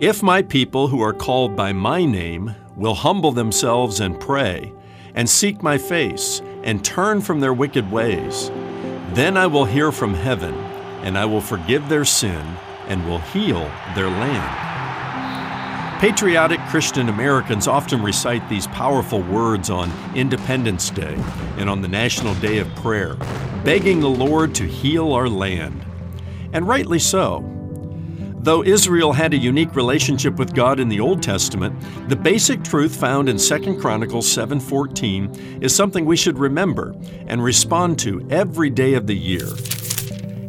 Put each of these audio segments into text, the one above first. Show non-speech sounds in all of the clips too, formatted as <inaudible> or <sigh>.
If my people who are called by my name will humble themselves and pray, and seek my face, and turn from their wicked ways, then I will hear from heaven, and I will forgive their sin, and will heal their land. Patriotic Christian Americans often recite these powerful words on Independence Day and on the National Day of Prayer, begging the Lord to heal our land. And rightly so. Though Israel had a unique relationship with God in the Old Testament, the basic truth found in 2 Chronicles 7:14 is something we should remember and respond to every day of the year.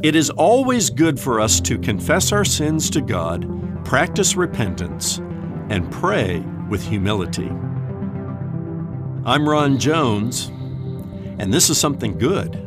It is always good for us to confess our sins to God, practice repentance, and pray with humility. I'm Ron Jones, and this is something good.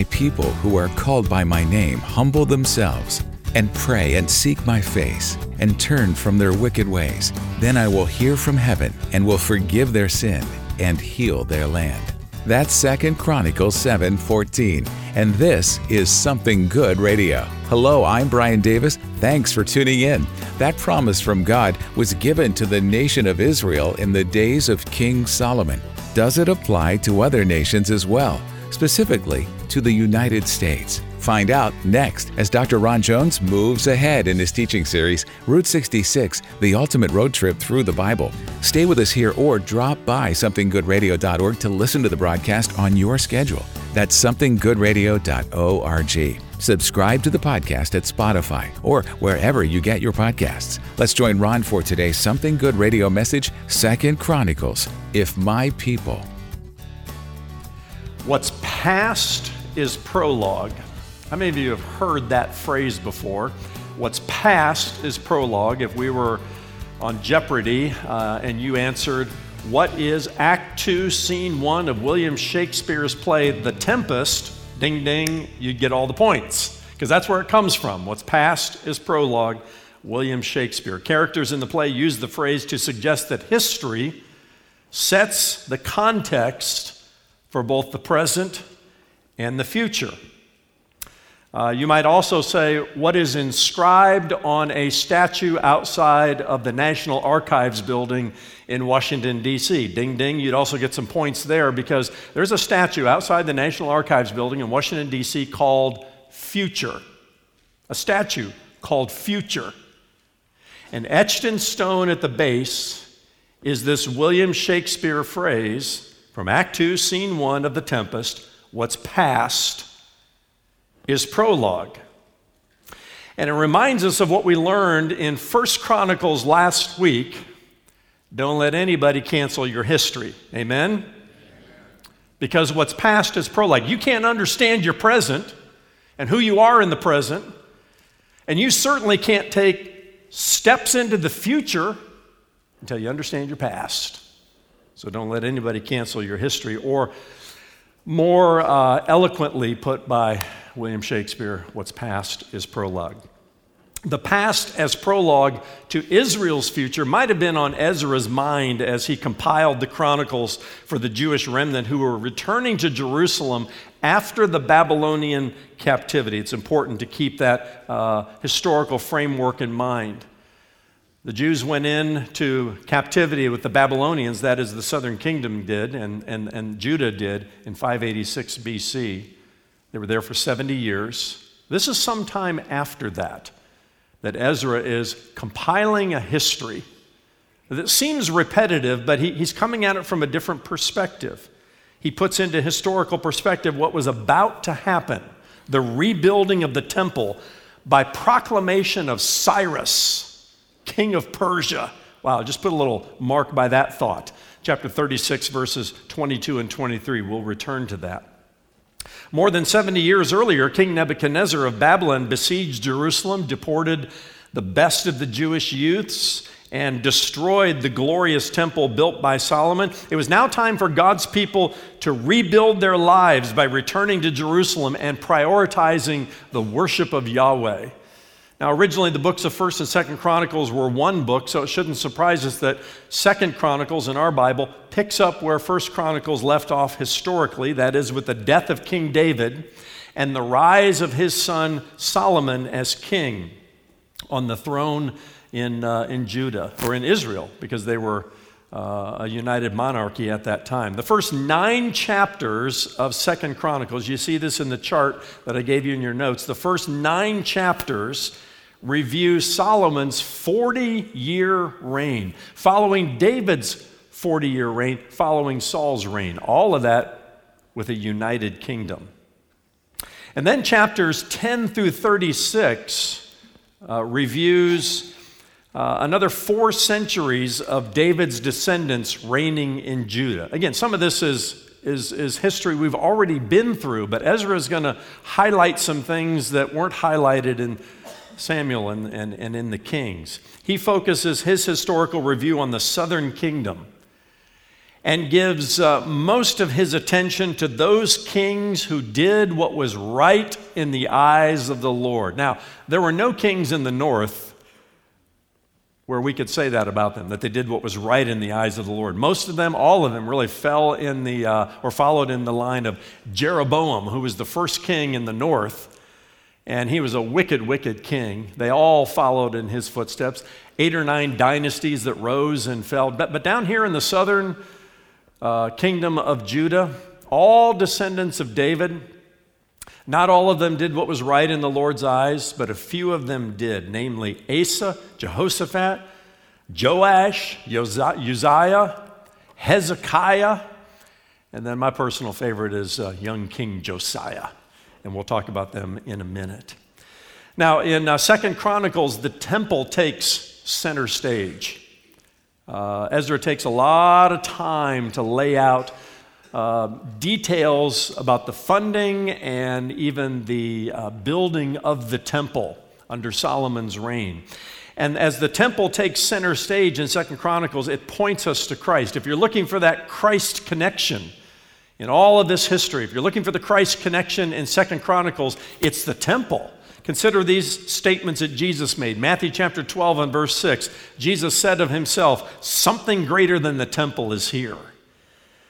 My people who are called by my name humble themselves and pray and seek my face and turn from their wicked ways. Then I will hear from heaven and will forgive their sin and heal their land. That's 2 Chronicles 7:14. And this is Something Good Radio. Hello, I'm Brian Davis. Thanks for tuning in. That promise from God was given to the nation of Israel in the days of King Solomon. Does it apply to other nations as well, specifically to the United States? Find out next as Dr. Ron Jones moves ahead in his teaching series, Route 66 The Ultimate Road Trip Through the Bible. Stay with us here or drop by somethinggoodradio.org to listen to the broadcast on your schedule. That's somethinggoodradio.org. Subscribe to the podcast at Spotify or wherever you get your podcasts. Let's join Ron for today's Something Good Radio message, Second Chronicles. If my people. What's past is prologue. How many of you have heard that phrase before? What's past is prologue. If we were on Jeopardy uh, and you answered, What is Act 2, Scene 1 of William Shakespeare's play, The Tempest? Ding ding, you'd get all the points because that's where it comes from. What's past is prologue. William Shakespeare. Characters in the play use the phrase to suggest that history sets the context for both the present and the future. Uh, you might also say what is inscribed on a statue outside of the National Archives building in Washington, D.C. Ding ding, you'd also get some points there because there's a statue outside the National Archives building in Washington, D.C. called Future. A statue called Future. And etched in stone at the base is this William Shakespeare phrase from Act 2, Scene 1 of The Tempest What's past is prologue. And it reminds us of what we learned in First Chronicles last week. Don't let anybody cancel your history. Amen? Because what's past is prologue. You can't understand your present and who you are in the present, and you certainly can't take steps into the future until you understand your past. So don't let anybody cancel your history, or more uh, eloquently put by William Shakespeare, what's past is prologue. The past as prologue to Israel's future might have been on Ezra's mind as he compiled the chronicles for the Jewish remnant who were returning to Jerusalem after the Babylonian captivity. It's important to keep that uh, historical framework in mind. The Jews went into captivity with the Babylonians, that is, the southern kingdom did, and, and, and Judah did in 586 BC. They were there for 70 years. This is sometime after that that Ezra is compiling a history that seems repetitive, but he, he's coming at it from a different perspective. He puts into historical perspective what was about to happen the rebuilding of the temple by proclamation of Cyrus, king of Persia. Wow, just put a little mark by that thought. Chapter 36, verses 22 and 23. We'll return to that. More than 70 years earlier, King Nebuchadnezzar of Babylon besieged Jerusalem, deported the best of the Jewish youths, and destroyed the glorious temple built by Solomon. It was now time for God's people to rebuild their lives by returning to Jerusalem and prioritizing the worship of Yahweh. Now, originally, the books of 1st and 2nd Chronicles were one book, so it shouldn't surprise us that 2nd Chronicles in our Bible picks up where 1st Chronicles left off historically, that is, with the death of King David and the rise of his son Solomon as king on the throne in, uh, in Judah, or in Israel, because they were uh, a united monarchy at that time. The first nine chapters of Second Chronicles, you see this in the chart that I gave you in your notes. The first nine chapters review Solomon's 40 year reign, following David's 40 year reign, following Saul's reign. All of that with a united kingdom. And then chapters 10 through 36 uh, reviews uh, another four centuries of David's descendants reigning in Judah. Again, some of this is is, is history we've already been through, but Ezra is going to highlight some things that weren't highlighted in Samuel and, and, and in the Kings. He focuses his historical review on the southern kingdom and gives uh, most of his attention to those kings who did what was right in the eyes of the Lord. Now, there were no kings in the north where we could say that about them, that they did what was right in the eyes of the Lord. Most of them, all of them, really fell in the, uh, or followed in the line of Jeroboam, who was the first king in the north and he was a wicked, wicked king. They all followed in his footsteps. Eight or nine dynasties that rose and fell. But, but down here in the southern uh, kingdom of Judah, all descendants of David, not all of them did what was right in the Lord's eyes, but a few of them did, namely Asa, Jehoshaphat, Joash, Uzziah, Hezekiah, and then my personal favorite is uh, young King Josiah and we'll talk about them in a minute. Now, in uh, Second Chronicles, the temple takes center stage. Uh, Ezra takes a lot of time to lay out uh, details about the funding and even the uh, building of the temple under Solomon's reign. And as the temple takes center stage in Second Chronicles, it points us to Christ. If you're looking for that Christ connection, in all of this history, if you're looking for the Christ connection in Second Chronicles, it's the temple. Consider these statements that Jesus made. Matthew chapter 12 and verse 6. Jesus said of himself, Something greater than the temple is here.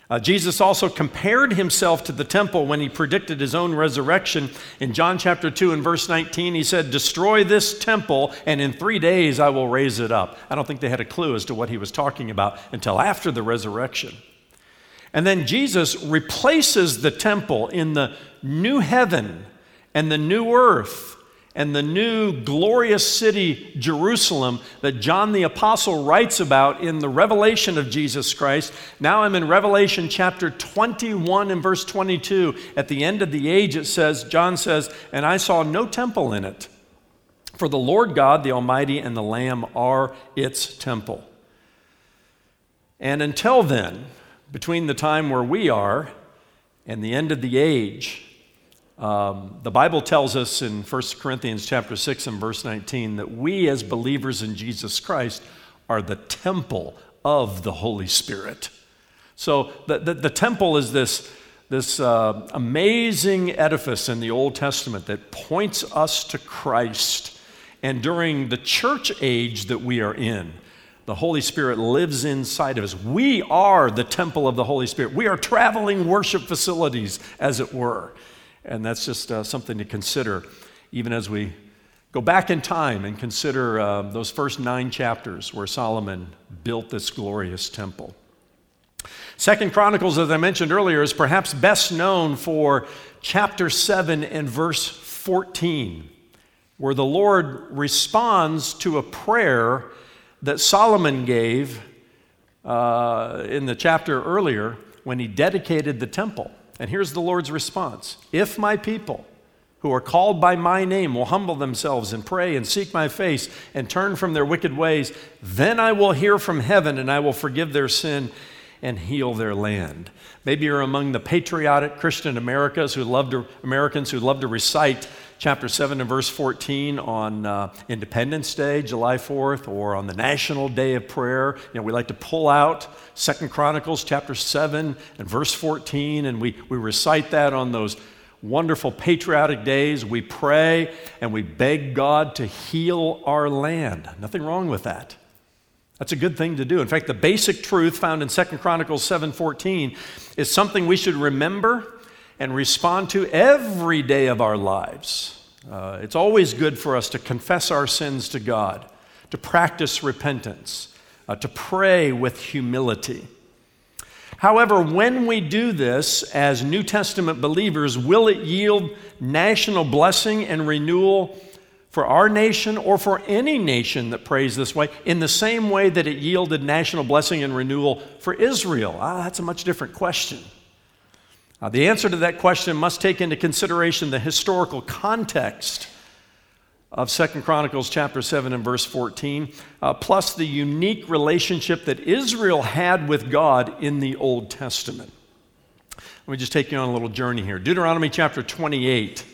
Uh, Jesus also compared himself to the temple when he predicted his own resurrection. In John chapter 2 and verse 19, he said, Destroy this temple, and in three days I will raise it up. I don't think they had a clue as to what he was talking about until after the resurrection. And then Jesus replaces the temple in the new heaven and the new earth and the new glorious city, Jerusalem, that John the Apostle writes about in the revelation of Jesus Christ. Now I'm in Revelation chapter 21 and verse 22. At the end of the age, it says, John says, And I saw no temple in it, for the Lord God, the Almighty, and the Lamb are its temple. And until then, between the time where we are and the end of the age, um, the Bible tells us in 1 Corinthians chapter 6 and verse 19 that we as believers in Jesus Christ are the temple of the Holy Spirit. So the, the, the temple is this, this uh, amazing edifice in the Old Testament that points us to Christ. And during the church age that we are in, the Holy Spirit lives inside of us. We are the temple of the Holy Spirit. We are traveling worship facilities, as it were. And that's just uh, something to consider, even as we go back in time and consider uh, those first nine chapters where Solomon built this glorious temple. Second Chronicles, as I mentioned earlier, is perhaps best known for chapter 7 and verse 14, where the Lord responds to a prayer that Solomon gave uh, in the chapter earlier when he dedicated the temple. And here's the Lord's response If my people, who are called by my name, will humble themselves and pray and seek my face and turn from their wicked ways, then I will hear from heaven and I will forgive their sin and heal their land. Maybe you're among the patriotic Christian Americans who love to, Americans who love to recite chapter 7 and verse 14 on uh, Independence Day, July 4th, or on the National Day of Prayer. You know, we like to pull out Second Chronicles chapter 7 and verse 14, and we, we recite that on those wonderful patriotic days, we pray and we beg God to heal our land. Nothing wrong with that. That's a good thing to do. In fact, the basic truth found in 2 Chronicles 7:14 is something we should remember and respond to every day of our lives. Uh, it's always good for us to confess our sins to God, to practice repentance, uh, to pray with humility. However, when we do this as New Testament believers, will it yield national blessing and renewal for our nation or for any nation that prays this way in the same way that it yielded national blessing and renewal for Israel? Ah, that's a much different question. Uh, the answer to that question must take into consideration the historical context of Second Chronicles chapter 7 and verse 14, uh, plus the unique relationship that Israel had with God in the Old Testament. Let me just take you on a little journey here. Deuteronomy chapter 28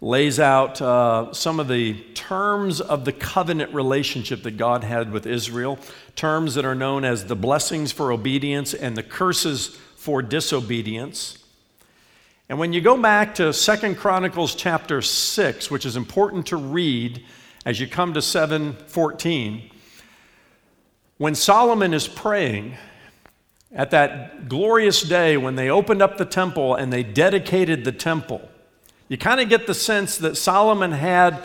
lays out uh, some of the terms of the covenant relationship that God had with Israel, terms that are known as the blessings for obedience and the curses for disobedience. And when you go back to Second Chronicles chapter 6, which is important to read as you come to 714, when Solomon is praying at that glorious day when they opened up the temple and they dedicated the temple, you kind of get the sense that Solomon had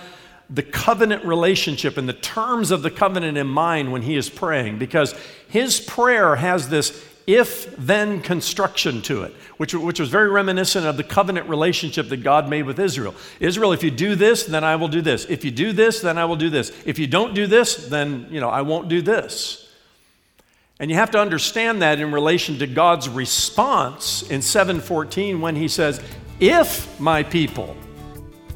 the covenant relationship and the terms of the covenant in mind when he is praying because his prayer has this if then construction to it, which, which was very reminiscent of the covenant relationship that God made with Israel. Israel, if you do this, then I will do this. If you do this, then I will do this. If you don't do this, then you know I won't do this. And you have to understand that in relation to God's response in 714 when he says, If my people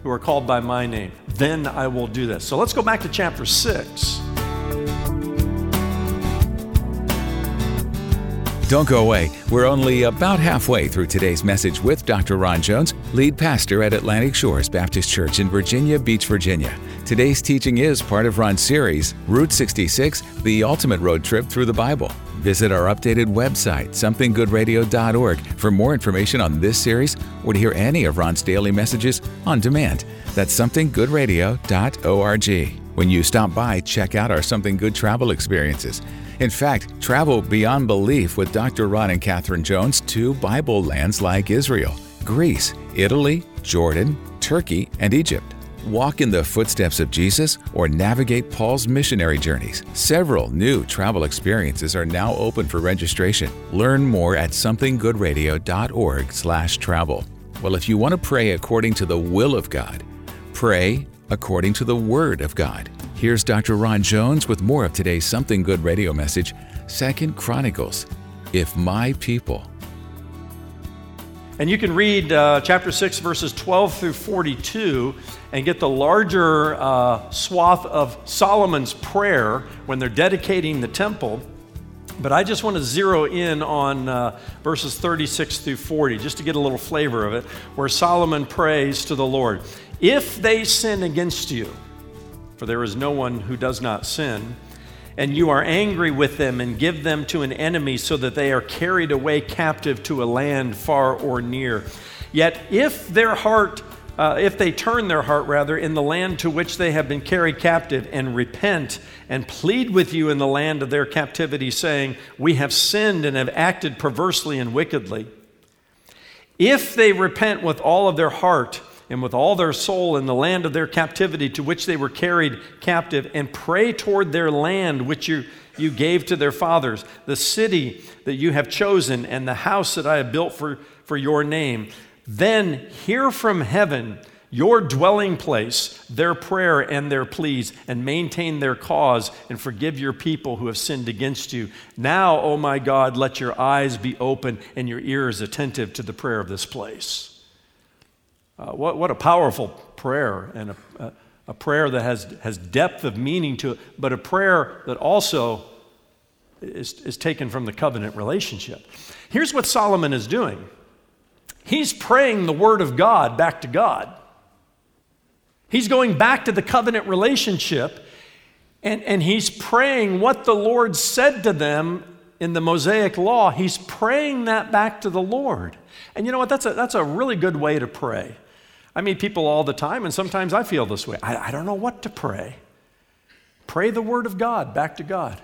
who are called by my name, then I will do this. So let's go back to chapter 6. Don't go away. We're only about halfway through today's message with Dr. Ron Jones, lead pastor at Atlantic Shores Baptist Church in Virginia Beach, Virginia. Today's teaching is part of Ron's series, Route 66 The Ultimate Road Trip Through the Bible. Visit our updated website, somethinggoodradio.org, for more information on this series or to hear any of Ron's daily messages on demand. That's somethinggoodradio.org. When you stop by, check out our Something Good travel experiences. In fact, travel beyond belief with Dr. Ron and Catherine Jones to Bible lands like Israel, Greece, Italy, Jordan, Turkey, and Egypt. Walk in the footsteps of Jesus or navigate Paul's missionary journeys. Several new travel experiences are now open for registration. Learn more at somethinggoodradio.org/travel. Well, if you want to pray according to the will of God, pray according to the word of God. Here's Dr. Ron Jones with more of today's Something Good radio message, Second Chronicles. If my people. And you can read uh, chapter 6, verses 12 through 42, and get the larger uh, swath of Solomon's prayer when they're dedicating the temple. But I just want to zero in on uh, verses 36 through 40, just to get a little flavor of it, where Solomon prays to the Lord If they sin against you, for there is no one who does not sin. And you are angry with them and give them to an enemy so that they are carried away captive to a land far or near. Yet if their heart, uh, if they turn their heart rather in the land to which they have been carried captive and repent and plead with you in the land of their captivity, saying, We have sinned and have acted perversely and wickedly, if they repent with all of their heart, and with all their soul in the land of their captivity to which they were carried captive, and pray toward their land which you, you gave to their fathers, the city that you have chosen, and the house that I have built for, for your name. Then hear from heaven your dwelling place, their prayer and their pleas, and maintain their cause, and forgive your people who have sinned against you. Now, O oh my God, let your eyes be open and your ears attentive to the prayer of this place. Uh, what, what a powerful prayer, and a, a, a prayer that has, has depth of meaning to it, but a prayer that also is, is taken from the covenant relationship. Here's what Solomon is doing he's praying the word of God back to God. He's going back to the covenant relationship, and, and he's praying what the Lord said to them in the Mosaic law, he's praying that back to the Lord. And you know what? That's a, that's a really good way to pray. I meet people all the time, and sometimes I feel this way. I, I don't know what to pray. Pray the Word of God back to God.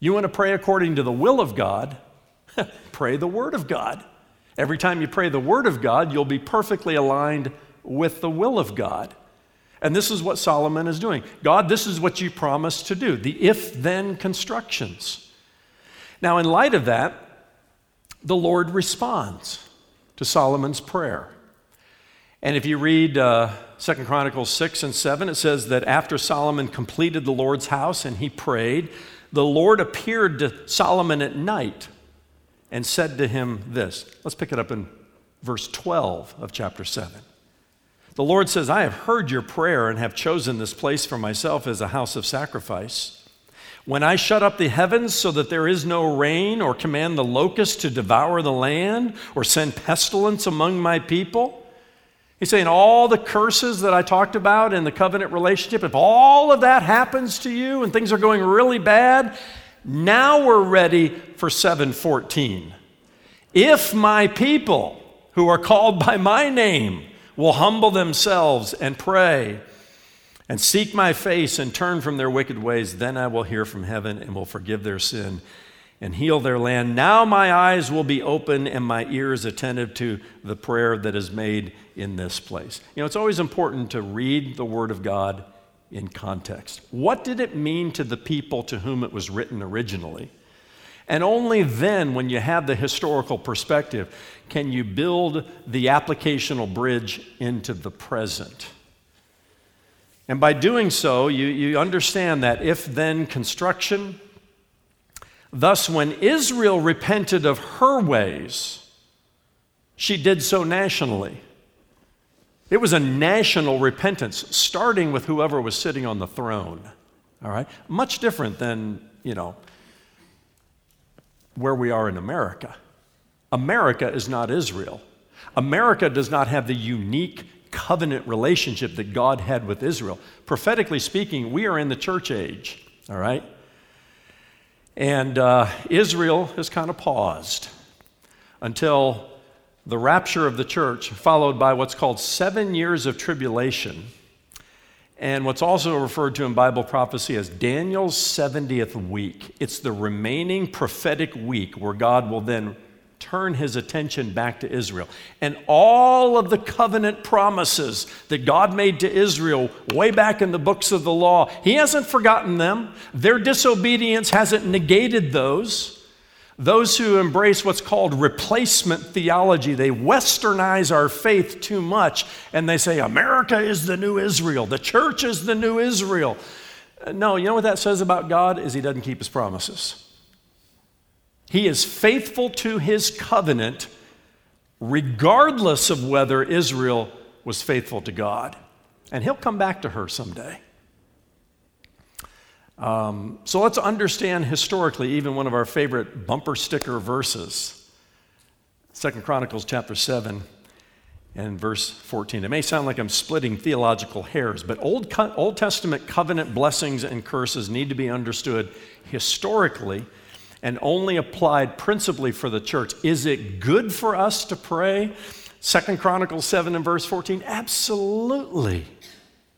You want to pray according to the will of God? <laughs> pray the Word of God. Every time you pray the Word of God, you'll be perfectly aligned with the will of God. And this is what Solomon is doing. God, this is what you promised to do the if then constructions. Now, in light of that, the Lord responds to Solomon's prayer. And if you read uh, 2 Chronicles 6 and 7, it says that after Solomon completed the Lord's house and he prayed, the Lord appeared to Solomon at night and said to him this. Let's pick it up in verse 12 of chapter 7. The Lord says, I have heard your prayer and have chosen this place for myself as a house of sacrifice. When I shut up the heavens so that there is no rain, or command the locust to devour the land, or send pestilence among my people, He's saying all the curses that I talked about in the covenant relationship, if all of that happens to you and things are going really bad, now we're ready for 714. If my people who are called by my name will humble themselves and pray and seek my face and turn from their wicked ways, then I will hear from heaven and will forgive their sin and heal their land. Now my eyes will be open and my ears attentive to the prayer that is made in this place. You know, it's always important to read the Word of God in context. What did it mean to the people to whom it was written originally? And only then, when you have the historical perspective, can you build the applicational bridge into the present. And by doing so, you, you understand that if then construction, thus, when Israel repented of her ways, she did so nationally. It was a national repentance, starting with whoever was sitting on the throne. All right? Much different than, you know, where we are in America. America is not Israel. America does not have the unique covenant relationship that God had with Israel. Prophetically speaking, we are in the church age, all right? And uh, Israel has kind of paused until the rapture of the church, followed by what's called seven years of tribulation, and what's also referred to in Bible prophecy as Daniel's 70th week. It's the remaining prophetic week where God will then turn his attention back to Israel. And all of the covenant promises that God made to Israel way back in the books of the law, he hasn't forgotten them. Their disobedience hasn't negated those. Those who embrace what's called replacement theology, they westernize our faith too much and they say, America is the new Israel, the church is the new Israel. No, you know what that says about God is he doesn't keep his promises. He is faithful to his covenant regardless of whether Israel was faithful to God. And he'll come back to her someday. Um, so let's understand historically even one of our favorite bumper sticker verses. Second Chronicles chapter 7 and verse 14. It may sound like I'm splitting theological hairs, but Old, Old Testament covenant blessings and curses need to be understood historically and only applied principally for the church. Is it good for us to pray? Second Chronicles 7 and verse 14? Absolutely.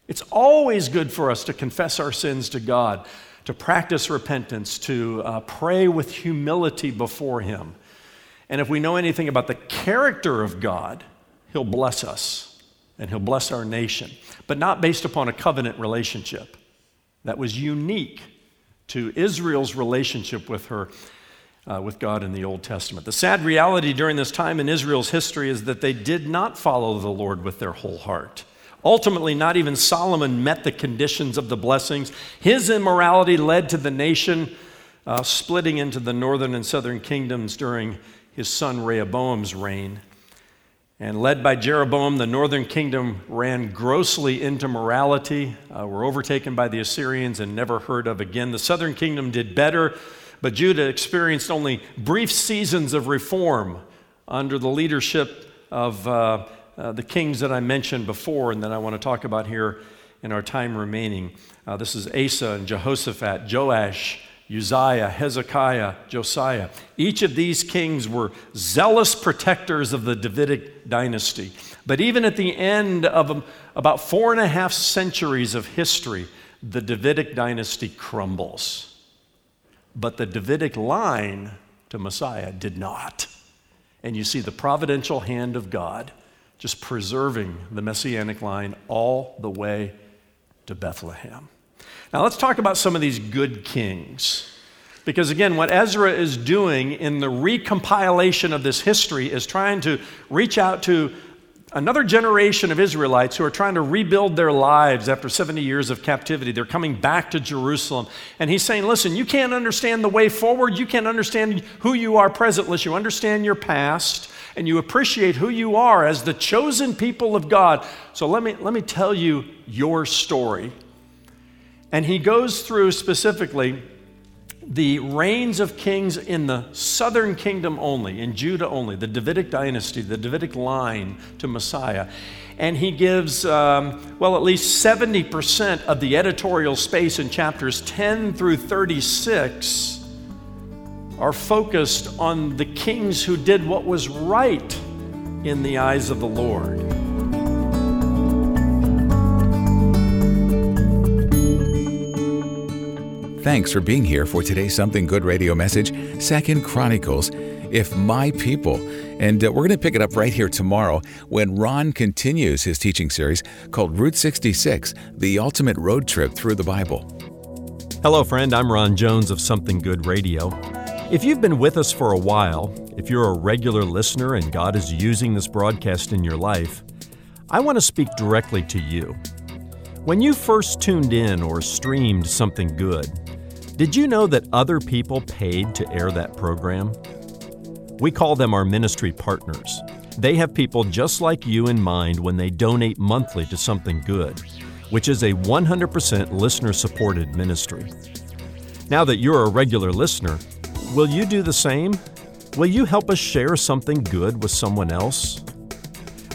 It's always good for us to confess our sins to God, to practice repentance, to uh, pray with humility before Him. And if we know anything about the character of God, He'll bless us and He'll bless our nation, but not based upon a covenant relationship. That was unique to Israel's relationship with her. Uh, with God in the Old Testament. The sad reality during this time in Israel's history is that they did not follow the Lord with their whole heart. Ultimately, not even Solomon met the conditions of the blessings. His immorality led to the nation uh, splitting into the northern and southern kingdoms during his son Rehoboam's reign. And led by Jeroboam, the northern kingdom ran grossly into morality, uh, were overtaken by the Assyrians, and never heard of again. The southern kingdom did better, but Judah experienced only brief seasons of reform under the leadership of. Uh, uh, the kings that I mentioned before and that I want to talk about here in our time remaining. Uh, this is Asa and Jehoshaphat, Joash, Uzziah, Hezekiah, Josiah. Each of these kings were zealous protectors of the Davidic dynasty. But even at the end of um, about four and a half centuries of history, the Davidic dynasty crumbles. But the Davidic line to Messiah did not. And you see the providential hand of God just preserving the messianic line all the way to Bethlehem. Now, let's talk about some of these good kings. Because again, what Ezra is doing in the recompilation of this history is trying to reach out to another generation of Israelites who are trying to rebuild their lives after 70 years of captivity. They're coming back to Jerusalem. And he's saying, listen, you can't understand the way forward. You can't understand who you are present unless you understand your past and you appreciate who you are as the chosen people of God. So let me, let me tell you your story. And he goes through specifically the reigns of kings in the southern kingdom only, in Judah only, the Davidic dynasty, the Davidic line to Messiah. And he gives, um, well, at least 70% of the editorial space in chapters 10 through 36 are focused on the kings who did what was right in the eyes of the Lord. Thanks for being here for today's Something Good radio message, Second Chronicles, If My People. And uh, we're going to pick it up right here tomorrow when Ron continues his teaching series called Route 66 The Ultimate Road Trip Through the Bible. Hello, friend. I'm Ron Jones of Something Good Radio. If you've been with us for a while, if you're a regular listener and God is using this broadcast in your life, I want to speak directly to you. When you first tuned in or streamed something good, did you know that other people paid to air that program? We call them our ministry partners. They have people just like you in mind when they donate monthly to something good, which is a 100% listener supported ministry. Now that you're a regular listener, will you do the same? Will you help us share something good with someone else?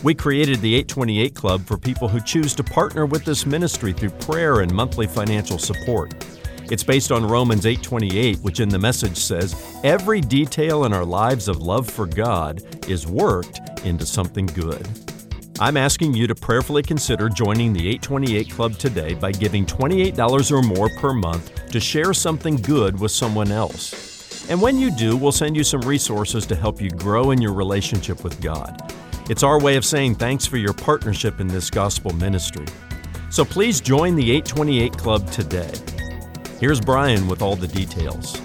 We created the 828 Club for people who choose to partner with this ministry through prayer and monthly financial support. It's based on Romans 8:28, which in the message says, "Every detail in our lives of love for God is worked into something good." I'm asking you to prayerfully consider joining the 828 Club today by giving $28 or more per month to share something good with someone else. And when you do, we'll send you some resources to help you grow in your relationship with God. It's our way of saying thanks for your partnership in this gospel ministry. So please join the 828 Club today. Here's Brian with all the details.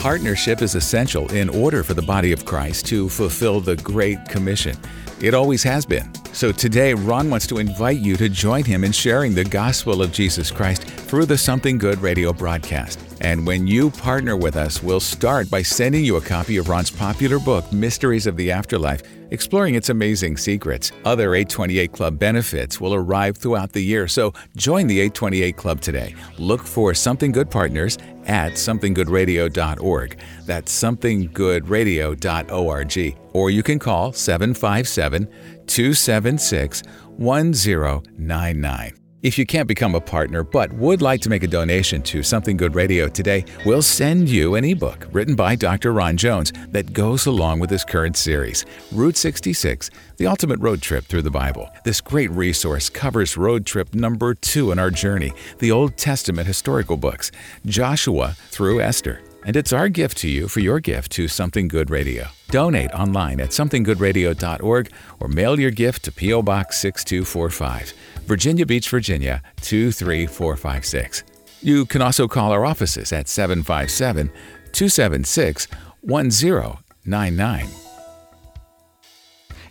Partnership is essential in order for the body of Christ to fulfill the Great Commission. It always has been. So today, Ron wants to invite you to join him in sharing the gospel of Jesus Christ through the Something Good radio broadcast. And when you partner with us, we'll start by sending you a copy of Ron's popular book, Mysteries of the Afterlife, exploring its amazing secrets. Other 828 Club benefits will arrive throughout the year, so join the 828 Club today. Look for Something Good Partners at somethinggoodradio.org. That's somethinggoodradio.org. Or you can call 757 276 1099. If you can't become a partner but would like to make a donation to Something Good Radio today, we'll send you an ebook written by Dr. Ron Jones that goes along with this current series, Route 66 The Ultimate Road Trip Through the Bible. This great resource covers road trip number two in our journey, the Old Testament historical books, Joshua through Esther. And it's our gift to you for your gift to Something Good Radio. Donate online at somethinggoodradio.org or mail your gift to P.O. Box 6245. Virginia Beach, Virginia 23456. You can also call our offices at 757 276 1099.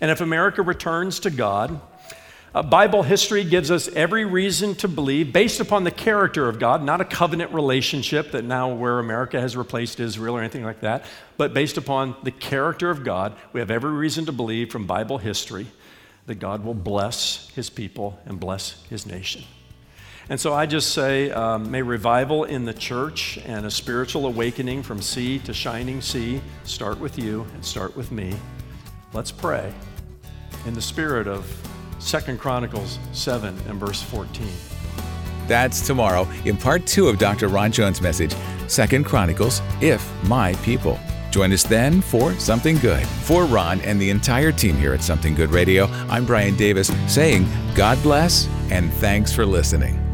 And if America returns to God, uh, Bible history gives us every reason to believe, based upon the character of God, not a covenant relationship that now where America has replaced Israel or anything like that, but based upon the character of God, we have every reason to believe from Bible history that God will bless his people and bless his nation. And so I just say, um, may revival in the church and a spiritual awakening from sea to shining sea start with you and start with me. Let's pray in the spirit of Second Chronicles 7 and verse 14. That's tomorrow in part two of Dr. Ron Jones' message, Second Chronicles, If My People. Join us then for Something Good. For Ron and the entire team here at Something Good Radio, I'm Brian Davis saying God bless and thanks for listening.